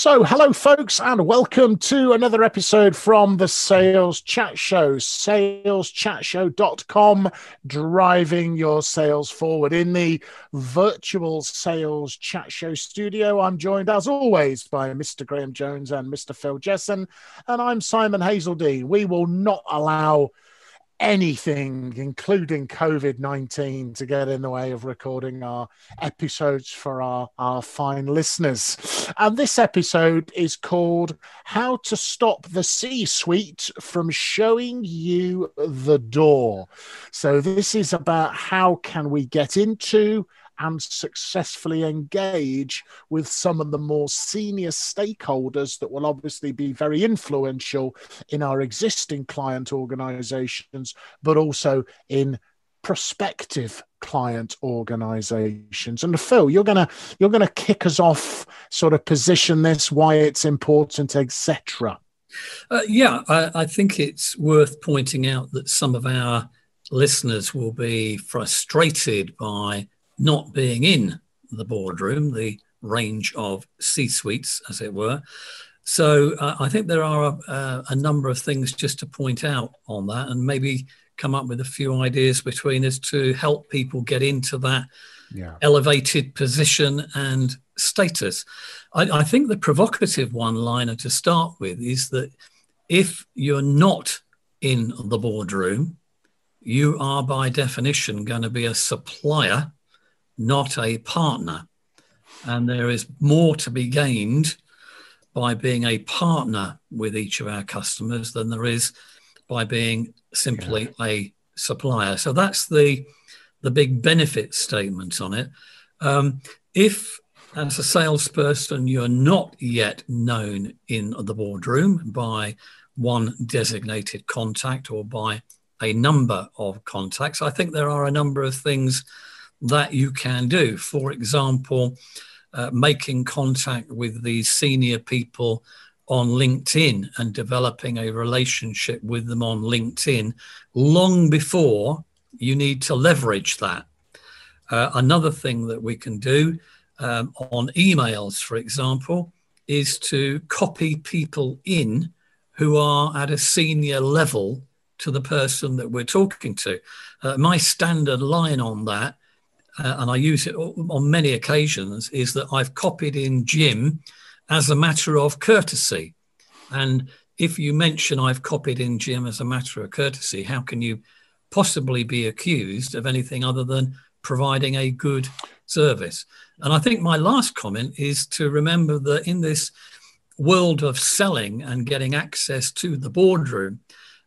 So, hello, folks, and welcome to another episode from the Sales Chat Show, saleschatshow.com, driving your sales forward. In the virtual Sales Chat Show studio, I'm joined, as always, by Mr. Graham Jones and Mr. Phil Jesson, and I'm Simon Hazeldine. We will not allow anything, including COVID 19, to get in the way of recording our episodes for our, our fine listeners. And this episode is called How to Stop the C Suite from Showing You the Door. So, this is about how can we get into and successfully engage with some of the more senior stakeholders that will obviously be very influential in our existing client organizations, but also in prospective client organizations. And phil you're gonna you're gonna kick us off sort of position this why it's important etc uh, yeah I, I think it's worth pointing out that some of our listeners will be frustrated by not being in the boardroom, the range of C suites, as it were. So uh, I think there are uh, a number of things just to point out on that and maybe come up with a few ideas between us to help people get into that yeah. elevated position and status. I, I think the provocative one liner to start with is that if you're not in the boardroom, you are by definition going to be a supplier not a partner. And there is more to be gained by being a partner with each of our customers than there is by being simply yeah. a supplier. So that's the the big benefit statement on it. Um, if as a salesperson you're not yet known in the boardroom by one designated contact or by a number of contacts, I think there are a number of things that you can do. For example, uh, making contact with these senior people on LinkedIn and developing a relationship with them on LinkedIn long before you need to leverage that. Uh, another thing that we can do um, on emails, for example, is to copy people in who are at a senior level to the person that we're talking to. Uh, my standard line on that uh, and I use it on many occasions, is that I've copied in Jim as a matter of courtesy. And if you mention I've copied in Jim as a matter of courtesy, how can you possibly be accused of anything other than providing a good service? And I think my last comment is to remember that in this world of selling and getting access to the boardroom,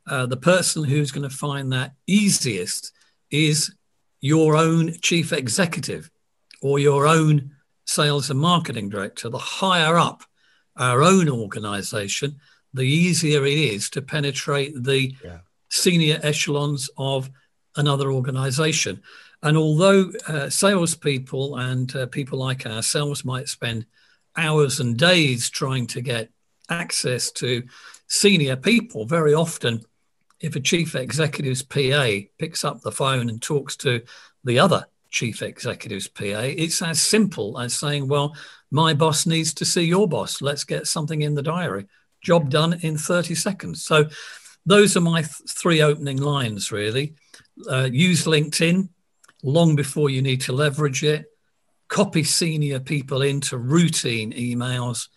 uh, the person who's going to find that easiest is your own chief executive or your own sales and marketing director, the higher up our own organization, the easier it is to penetrate the yeah. senior echelons of another organization. And although uh, salespeople and uh, people like ourselves might spend hours and days trying to get access to senior people, very often if a chief executive's PA picks up the phone and talks to the other chief executive's PA, it's as simple as saying, Well, my boss needs to see your boss. Let's get something in the diary. Job done in 30 seconds. So, those are my th- three opening lines, really. Uh, use LinkedIn long before you need to leverage it. Copy senior people into routine emails.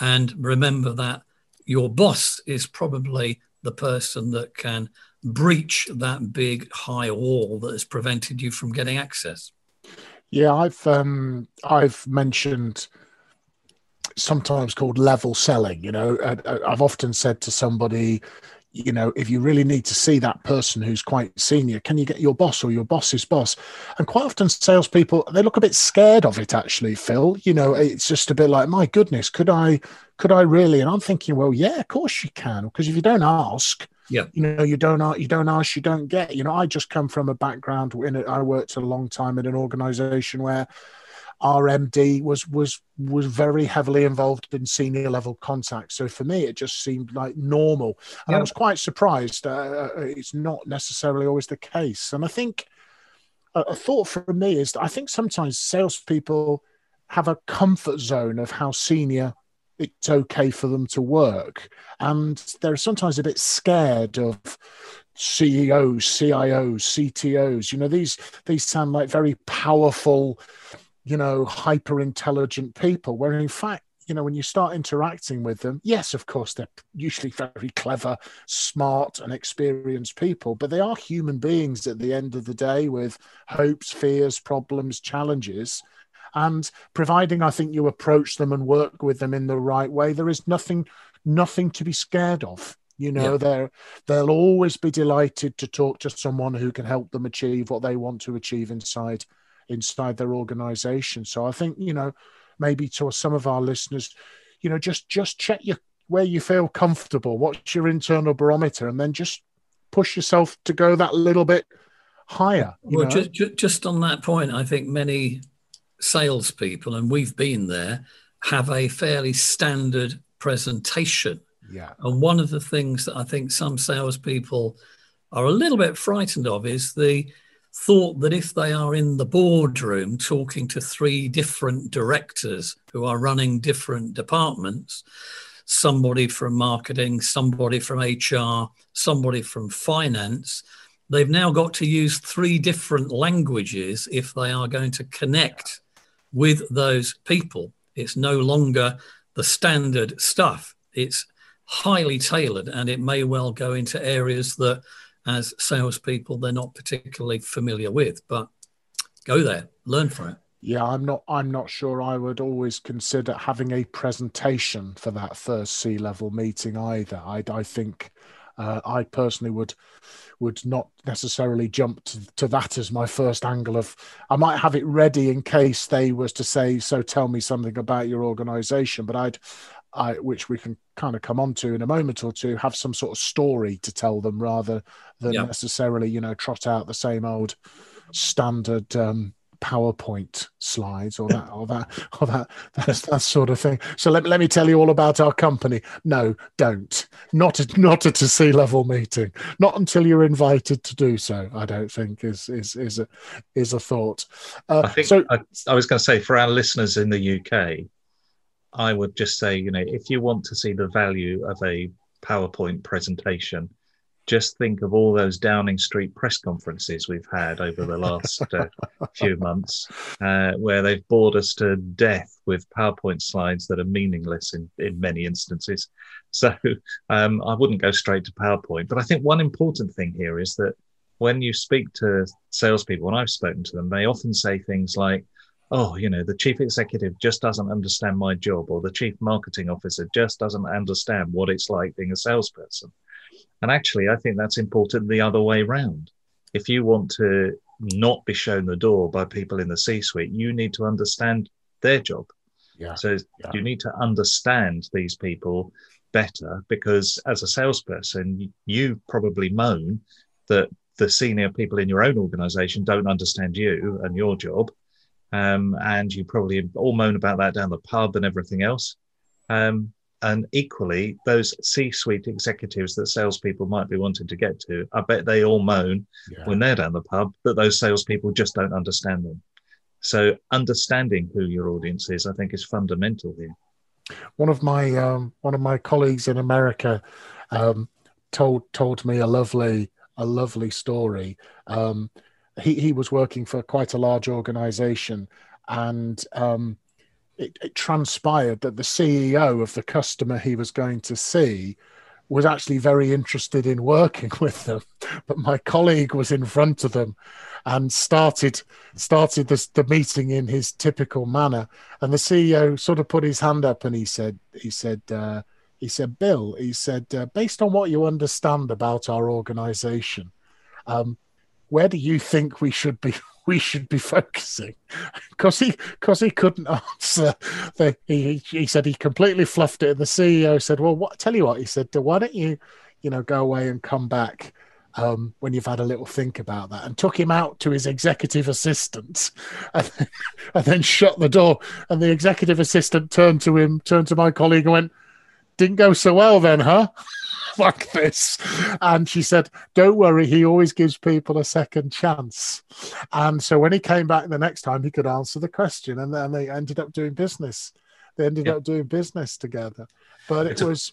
And remember that your boss is probably the person that can breach that big high wall that has prevented you from getting access. Yeah, I've um, I've mentioned sometimes called level selling. You know, I've often said to somebody, you know, if you really need to see that person who's quite senior, can you get your boss or your boss's boss? And quite often, salespeople they look a bit scared of it. Actually, Phil, you know, it's just a bit like, my goodness, could I, could I really? And I'm thinking, well, yeah, of course you can, because if you don't ask, Yeah. You know, you don't ask, you don't ask, you don't get. You know, I just come from a background in it. I worked a long time in an organization where our MD was was was very heavily involved in senior level contact. So for me, it just seemed like normal, and yeah. I was quite surprised. Uh, uh, it's not necessarily always the case, and I think a, a thought for me is that I think sometimes salespeople have a comfort zone of how senior it's okay for them to work, and they're sometimes a bit scared of CEOs, CIOs, CTOs. You know, these these sound like very powerful you know, hyper intelligent people, where in fact, you know, when you start interacting with them, yes, of course, they're usually very clever, smart, and experienced people, but they are human beings at the end of the day with hopes, fears, problems, challenges. And providing I think you approach them and work with them in the right way, there is nothing, nothing to be scared of. You know, yeah. they're they'll always be delighted to talk to someone who can help them achieve what they want to achieve inside inside their organization. So I think, you know, maybe to some of our listeners, you know, just just check your where you feel comfortable, what's your internal barometer, and then just push yourself to go that little bit higher. well, just, just on that point, I think many salespeople, and we've been there, have a fairly standard presentation. Yeah. And one of the things that I think some salespeople are a little bit frightened of is the thought that if they are in the boardroom talking to three different directors who are running different departments, somebody from marketing, somebody from HR, somebody from finance, they've now got to use three different languages if they are going to connect with those people. It's no longer the standard stuff. It's highly tailored and it may well go into areas that as salespeople they're not particularly familiar with. But go there, learn from it. Yeah, I'm not. I'm not sure. I would always consider having a presentation for that first C level meeting either. I, I think uh, I personally would would not necessarily jump to, to, that as my first angle of I might have it ready in case they was to say so tell me something about your organization but I'd I, which we can kind of come on to in a moment or two, have some sort of story to tell them rather than necessarily, you know, trot out the same old standard um, PowerPoint slides or that or that or that that's that sort of thing. So let, let me tell you all about our company. No, don't. Not at, not at a C level meeting. Not until you're invited to do so. I don't think is is is a is a thought. Uh, I think so. I, I was going to say for our listeners in the UK, I would just say, you know, if you want to see the value of a PowerPoint presentation, just think of all those Downing Street press conferences we've had over the last uh, few months, uh, where they've bored us to death with PowerPoint slides that are meaningless in, in many instances. So um, I wouldn't go straight to PowerPoint. But I think one important thing here is that when you speak to salespeople, when I've spoken to them, they often say things like, oh, you know, the chief executive just doesn't understand my job, or the chief marketing officer just doesn't understand what it's like being a salesperson. And actually, I think that's important the other way around. If you want to not be shown the door by people in the C suite, you need to understand their job. Yeah. So yeah. you need to understand these people better because as a salesperson, you probably moan that the senior people in your own organization don't understand you and your job. Um, and you probably all moan about that down the pub and everything else. Um, and equally, those C-suite executives that salespeople might be wanting to get to, I bet they all moan yeah. when they're down the pub that those salespeople just don't understand them. So, understanding who your audience is, I think, is fundamental here. One of my um, one of my colleagues in America um, told told me a lovely a lovely story. Um, he, he was working for quite a large organization and um, it, it, transpired that the CEO of the customer he was going to see was actually very interested in working with them. But my colleague was in front of them and started started this, the meeting in his typical manner. And the CEO sort of put his hand up and he said, he said, uh, he said, Bill, he said, uh, based on what you understand about our organization, um, where do you think we should be we should be focusing because he because he couldn't answer the, he he said he completely fluffed it and the ceo said well what tell you what he said why don't you you know, go away and come back um, when you've had a little think about that, and took him out to his executive assistant, and then, and then shut the door. And the executive assistant turned to him, turned to my colleague, and went, "Didn't go so well then, huh?" like this. And she said, Don't worry, he always gives people a second chance. And so when he came back the next time, he could answer the question. And then they ended up doing business. They ended up doing business together. But it was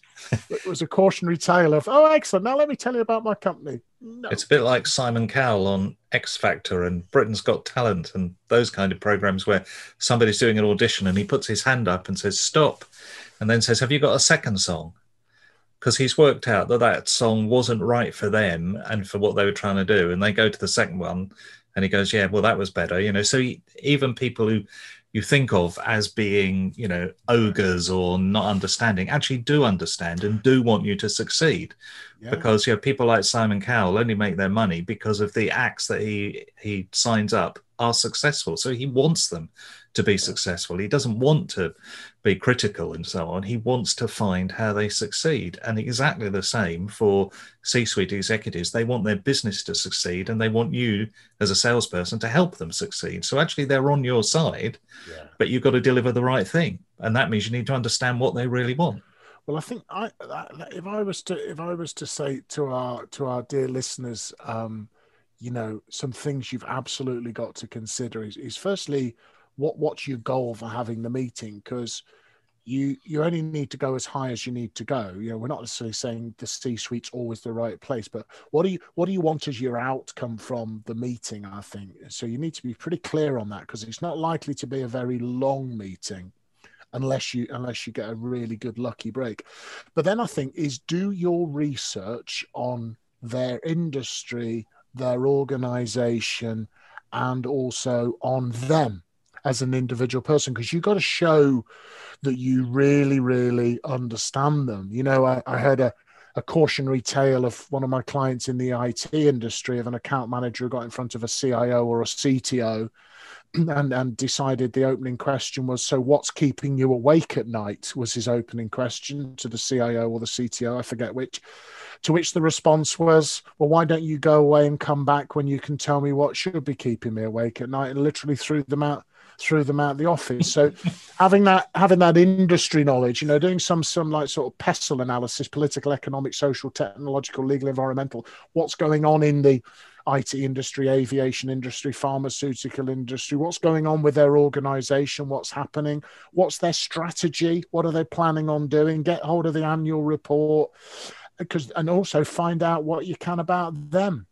it was a cautionary tale of, oh, excellent. Now let me tell you about my company. No. It's a bit like Simon Cowell on X Factor and Britain's Got Talent and those kind of programs where somebody's doing an audition and he puts his hand up and says, stop, and then says, Have you got a second song? Because he's worked out that that song wasn't right for them and for what they were trying to do. And they go to the second one, and he goes, "Yeah, well, that was better," you know. So he, even people who you think of as being, you know, ogres or not understanding, actually do understand and do want you to succeed, yeah. because you know people like Simon Cowell only make their money because of the acts that he he signs up are successful. So he wants them to be successful. He doesn't want to be critical and so on. He wants to find how they succeed. And exactly the same for C suite executives. They want their business to succeed and they want you as a salesperson to help them succeed. So actually, they're on your side, yeah. but you've got to deliver the right thing. And that means you need to understand what they really want. Well, I think I, if I was to if I was to say to our to our dear listeners, um, you know, some things you've absolutely got to consider is, is firstly what what's your goal for having the meeting? Because you you only need to go as high as you need to go. You know we're not necessarily saying the c suite's always the right place but what do you what do you want as your outcome from the meeting i think? So you need to be pretty clear on that because it's not likely to be a very long meeting unless you unless you get a really good lucky break. But then i think is do your research on their industry their organization and also on them as an individual person because you've got to show that you really, really understand them. You know, I, I heard a, a cautionary tale of one of my clients in the IT industry of an account manager who got in front of a CIO or a CTO and, and decided the opening question was so what's keeping you awake at night was his opening question to the CIO or the CTO, I forget which. To which the response was, Well, why don't you go away and come back when you can tell me what should be keeping me awake at night? And literally threw them out threw them out the office. So having that having that industry knowledge, you know, doing some some like sort of PESTLE analysis, political, economic, social, technological, legal, environmental, what's going on in the IT industry, aviation industry, pharmaceutical industry, what's going on with their organization, what's happening, what's their strategy, what are they planning on doing, get hold of the annual report because and also find out what you can about them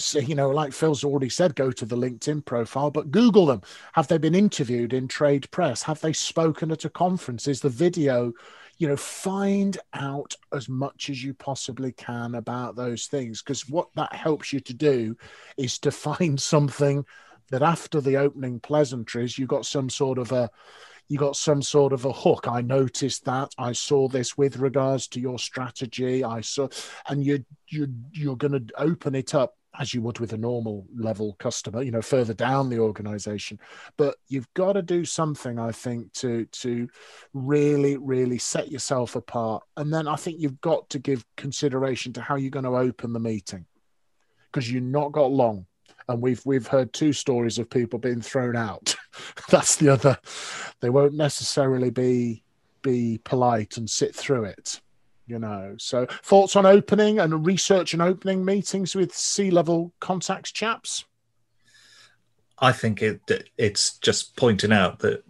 so, you know, like Phil's already said, go to the LinkedIn profile, but Google them. Have they been interviewed in trade press? Have they spoken at a conference? Is the video, you know, find out as much as you possibly can about those things. Because what that helps you to do is to find something that after the opening pleasantries, you got some sort of a you got some sort of a hook. I noticed that. I saw this with regards to your strategy. I saw, and you you you're going to open it up as you would with a normal level customer, you know, further down the organization. But you've got to do something, I think, to to really, really set yourself apart. And then I think you've got to give consideration to how you're going to open the meeting. Because you've not got long. And we've we've heard two stories of people being thrown out. That's the other. They won't necessarily be be polite and sit through it you know. So thoughts on opening and research and opening meetings with c-level contacts chaps? I think it it's just pointing out that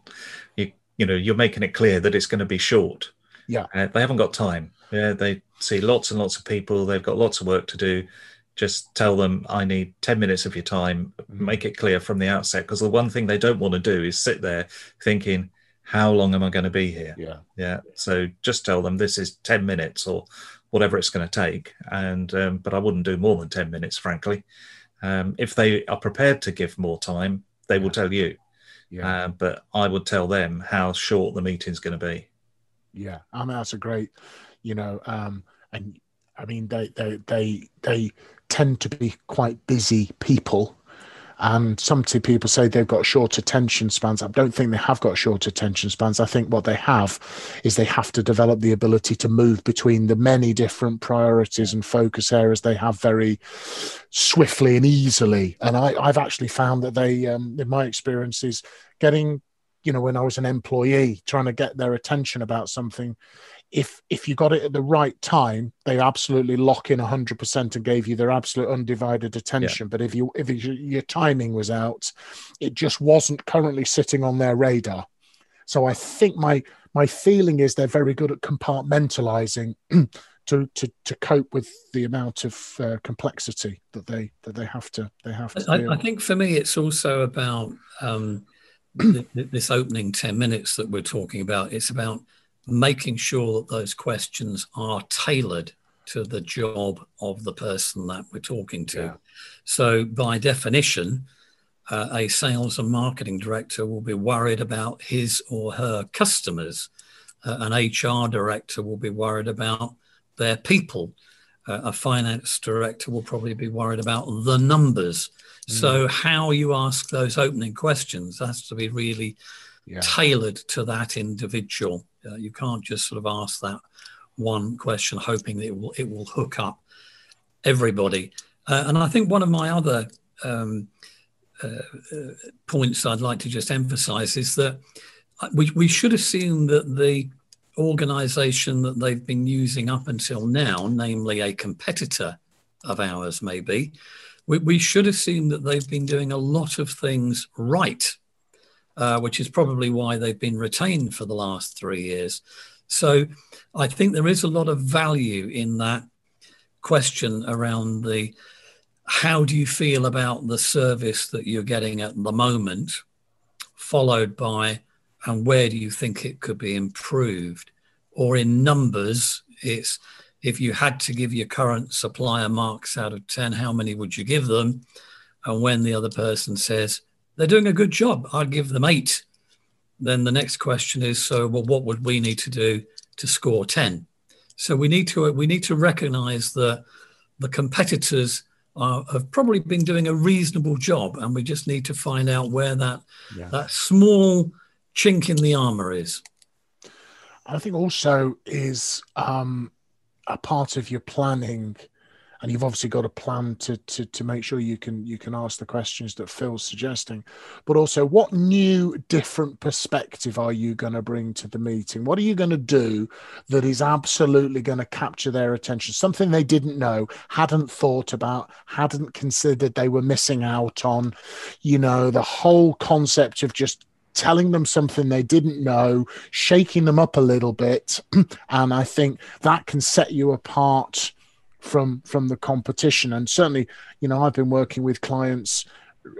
you you know you're making it clear that it's going to be short. Yeah. Uh, they haven't got time. Yeah they see lots and lots of people. They've got lots of work to do just tell them i need 10 minutes of your time mm-hmm. make it clear from the outset because the one thing they don't want to do is sit there thinking how long am I going to be here? Yeah. Yeah. So just tell them this is 10 minutes or whatever it's going to take. And, um, but I wouldn't do more than 10 minutes, frankly. Um, if they are prepared to give more time, they yeah. will tell you. Yeah. Uh, but I would tell them how short the meeting's going to be. Yeah. I mean, that's a great, you know, um, and I mean, they, they, they, they tend to be quite busy people And some people say they've got short attention spans. I don't think they have got short attention spans. I think what they have is they have to develop the ability to move between the many different priorities and focus areas they have very swiftly and easily. And I, have actually found that they, um, in my experiences, getting you know when i was an employee trying to get their attention about something if if you got it at the right time, they absolutely lock in hundred percent and gave you their absolute undivided attention. Yeah. But if you if your timing was out, it just wasn't currently sitting on their radar. So I think my my feeling is they're very good at compartmentalizing to to to cope with the amount of uh, complexity that they that they have to they have to. I, I think for me, it's also about um, this opening ten minutes that we're talking about. It's about making sure that those questions are tailored to the job of the person that we're talking to. Yeah. So, by definition, uh, a sales and marketing director will be worried about his or her customers. Uh, an HR director will be worried about their people. Uh, a finance director will probably be worried about the numbers. Mm. So, how you ask those opening questions has to be really yeah. tailored to that individual. Uh, you can't just sort of ask that one question hoping that it will it will hook up everybody. Uh, and I think one of my other um, uh, uh points I'd like to just emphasize is that we, we should assume that the organization that they've been using up until now, namely a competitor of ours, maybe, we, we should assume that they've been doing a lot of things right uh, which is probably why they've been retained for the last three years. So I think there is a lot of value in that question around the how do you feel about the service that you're getting at the moment, followed by and where do you think it could be improved? Or in numbers, it's if you had to give your current supplier marks out of 10, how many would you give them? And when the other person says, they're doing a good job. I'd give them eight. Then the next question is, so well, what would we need to do to score ten? So we need to we need to recognise that the competitors are, have probably been doing a reasonable job, and we just need to find out where that yeah. that small chink in the armour is. I think also is um, a part of your planning and you've obviously got a plan to, to to make sure you can you can ask the questions that Phil's suggesting, but also what new different perspective are you going to bring to the meeting? What are you going to do that is absolutely going to capture their attention? Something they didn't know, hadn't thought about, hadn't considered they were missing out on. You know, the whole concept of just telling them something they didn't know, shaking them up a little bit. and I think that can set you apart from from the competition and certainly you know i've been working with clients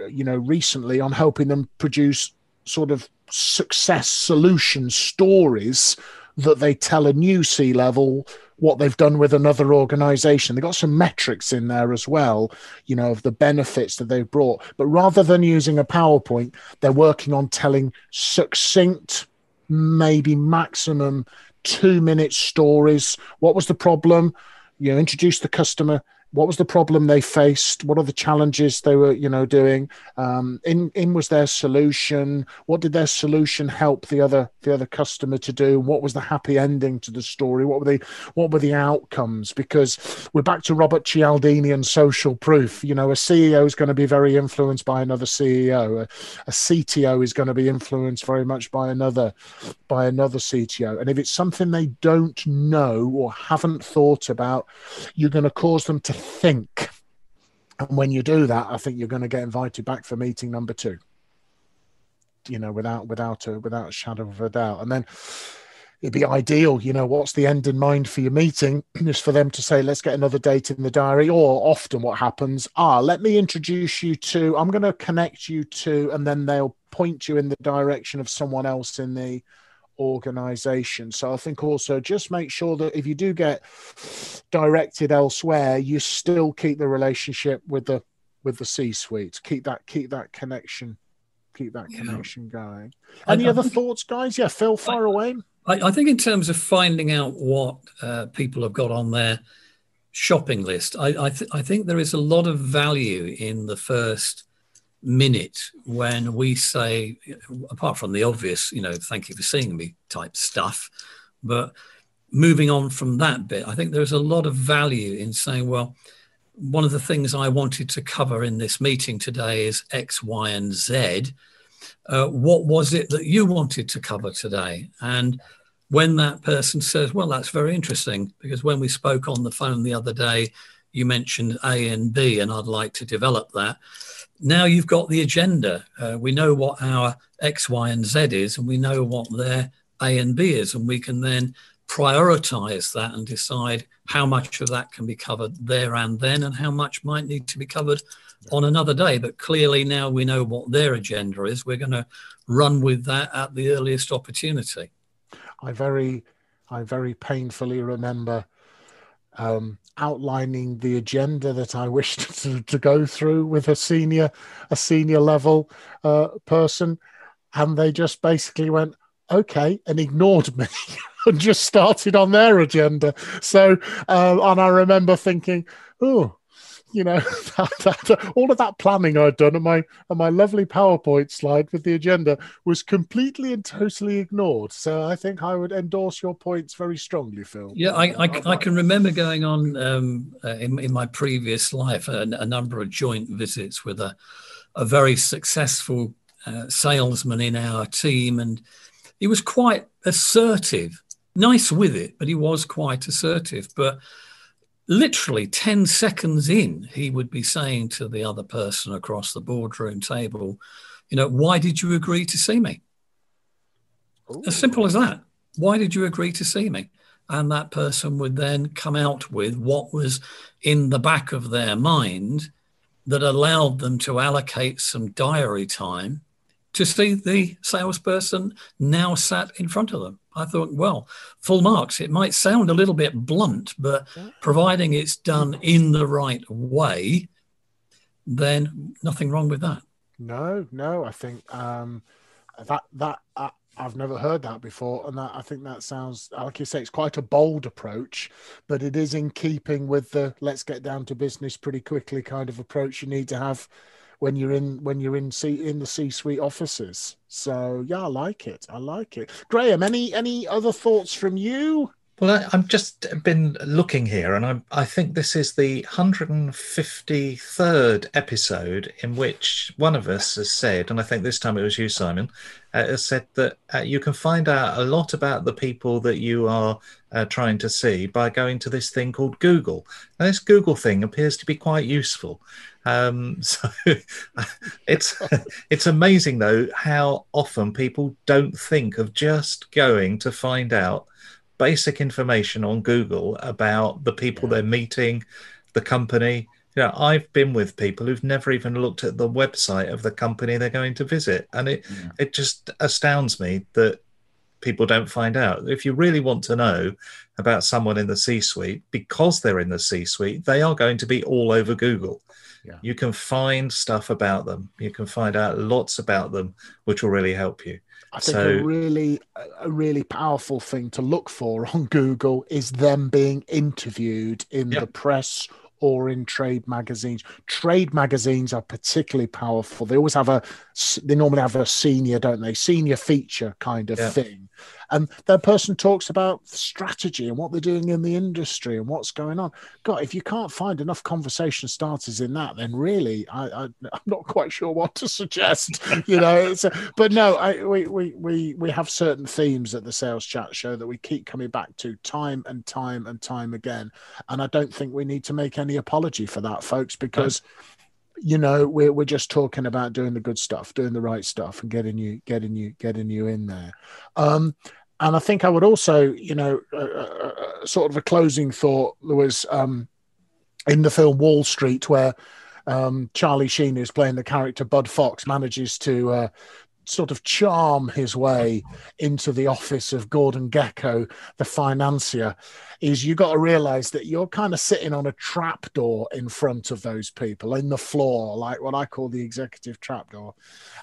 you know recently on helping them produce sort of success solution stories that they tell a new C level what they've done with another organization. They've got some metrics in there as well, you know, of the benefits that they've brought. But rather than using a PowerPoint, they're working on telling succinct, maybe maximum two minute stories. What was the problem? You know introduce the customer what was the problem they faced? What are the challenges they were you know doing? Um, in in was their solution? What did their solution help the other the other customer to do? What was the happy ending to the story? What were the what were the outcomes? Because we're back to robert cialdini and social proof. You know a ceo is going to be very influenced by another ceo a, a cto is going to be influenced very much by another by another cto and if it's something they don't know or haven't thought about you're going to cause them to think. And when you do that, I think you're going to get invited back for meeting number two. You know, without without a without a shadow of a doubt. And then it'd be ideal, you know, what's the end in mind for your meeting is for them to say, let's get another date in the diary. Or often what happens, ah, let me introduce you to, I'm going to connect you to, and then they'll point you in the direction of someone else in the organization. So I think also just make sure that if you do get directed elsewhere, you still keep the relationship with the with the C suite. Keep that keep that connection keep that connection yeah. going. Any I, other I thoughts, guys? Yeah, Phil, far I, away. I, think in terms of finding out what uh, people have got on their shopping list, I, th- I think there is a lot of value in the first minute when we say, apart from the obvious, you know, thank you for seeing me type stuff, but moving on from that bit, I think there's a lot of value in saying, well, one of the things I wanted to cover in this meeting today is X, Y, and Z. Uh, what was it that you wanted to cover today? And when that person says, Well, that's very interesting, because when we spoke on the phone the other day, you mentioned A and B, and I'd like to develop that. Now you've got the agenda. Uh, we know what our X, Y, and Z is, and we know what their A and B is, and we can then prioritize that and decide how much of that can be covered there and then, and how much might need to be covered on another day. But clearly, now we know what their agenda is. We're going to run with that at the earliest opportunity. I very, I very painfully remember um, outlining the agenda that I wished to, to, go through with a senior, a senior level uh, person, and they just basically went, "Okay," and ignored me. and just started on their agenda. So, uh, and I remember thinking, oh, you know, that, that, all of that planning I'd done and my and my lovely PowerPoint slide with the agenda was completely and totally ignored. So I think I would endorse your points very strongly, Phil. Yeah, I, I, I can remember going on um, uh, in, in my previous life a, a, number of joint visits with a, a very successful uh, salesman in our team, and he was quite assertive, nice with it, but he was quite assertive. But literally 10 seconds in, he would be saying to the other person across the boardroom table, you know, why did you agree to see me? Ooh. As simple as that. Why did you agree to see me? And that person would then come out with what was in the back of their mind that allowed them to allocate some diary time to see the salesperson now sat in front of them. I thought, well, full marks. It might sound a little bit blunt, but providing it's done in the right way, then nothing wrong with that. No, no, I think um, that that uh, I've never heard that before, and that I think that sounds like you say it's quite a bold approach, but it is in keeping with the let's get down to business pretty quickly kind of approach you need to have when you're in when you're in C in the C-suite offices. So yeah, I like it. I like it. Graham, any any other thoughts from you? Well, I, have just been looking here, and I, I think this is the 153rd episode in which one of us has said, and I think this time it was you, Simon, uh, has said that uh, you can find out a lot about the people that you are uh, trying to see by going to this thing called Google. Now, this Google thing appears to be quite useful. Um, so it's it's amazing though how often people don't think of just going to find out basic information on Google about the people they're meeting, the company. You know, I've been with people who've never even looked at the website of the company they're going to visit, and it yeah. it just astounds me that people don't find out. If you really want to know about someone in the C-suite, because they're in the C-suite, they are going to be all over Google. Yeah. You can find stuff about them. You can find out lots about them, which will really help you. I think so, a really a really powerful thing to look for on Google is them being interviewed in the press or in trade magazines. Trade magazines are particularly powerful. They always have a they normally have a senior, don't they? Senior feature kind of yeah. thing and that person talks about strategy and what they're doing in the industry and what's going on. God, if you can't find enough conversation starters in that, then really, I, I, am not quite sure what to suggest. you know, a, but no, I, we, we we we have certain themes at the Sales Chat Show that we keep coming back to time and time and time again, and I don't think we need to make any apology for that, folks, because. No you know we're, we're just talking about doing the good stuff doing the right stuff and getting you getting you getting you in there um and I think I would also, you know, uh, uh, uh, sort of a closing thought. There was um, in the film Wall Street where um, Charlie Sheen, is playing the character Bud Fox, manages to uh, sort of charm his way into the office of Gordon Gekko, the financier, is you got to realize that you're kind of sitting on a trapdoor in front of those people in the floor, like what I call the executive trapdoor.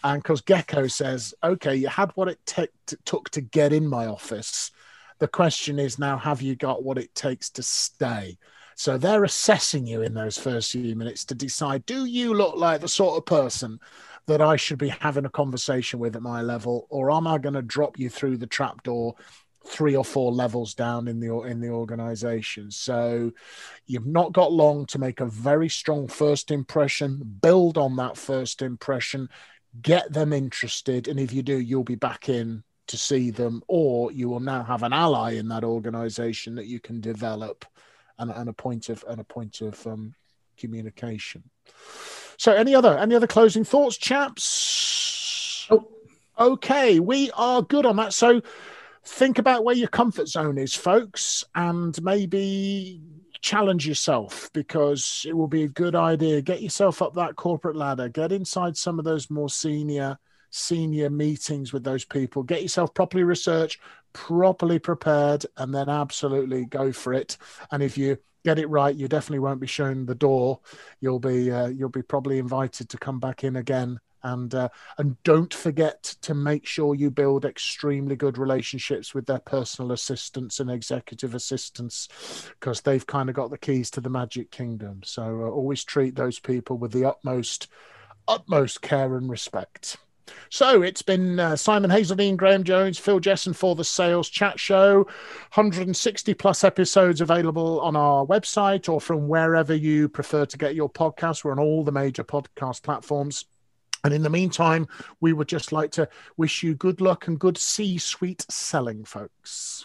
And because Gekko says, okay, you had what it t- took to get in my office. The question is now, have you got what it takes to stay? So they're assessing you in those first few minutes to decide do you look like the sort of person that I should be having a conversation with at my level, or am I going to drop you through the trapdoor three or four levels down in the in the organization. So you've not got long to make a very strong first impression, build on that first impression, get them interested, and if you do, you'll be back in to see them, or you will now have an ally in that organization that you can develop and, and a point of and a point of um, communication. So any other any other closing thoughts, chaps? Oh. Okay, we are good on that. So think about where your comfort zone is, folks, and maybe challenge yourself because it will be a good idea. Get yourself up that corporate ladder, get inside some of those more senior senior meetings with those people, get yourself properly researched, properly prepared, and then absolutely go for it. And if you get it right, you definitely won't be shown the door. You'll be uh, you'll be probably invited to come back in again and uh, and don't forget to make sure you build extremely good relationships with their personal assistants and executive assistants because they've kind of got the keys to the magic kingdom so uh, always treat those people with the utmost utmost care and respect so it's been uh, Simon Hazeldine, Graham Jones, Phil Jesson for the Sales Chat Show. 160 plus episodes available on our website or from wherever you prefer to get your podcast. We're on all the major podcast platforms. And in the meantime, we would just like to wish you good luck and good C suite selling, folks.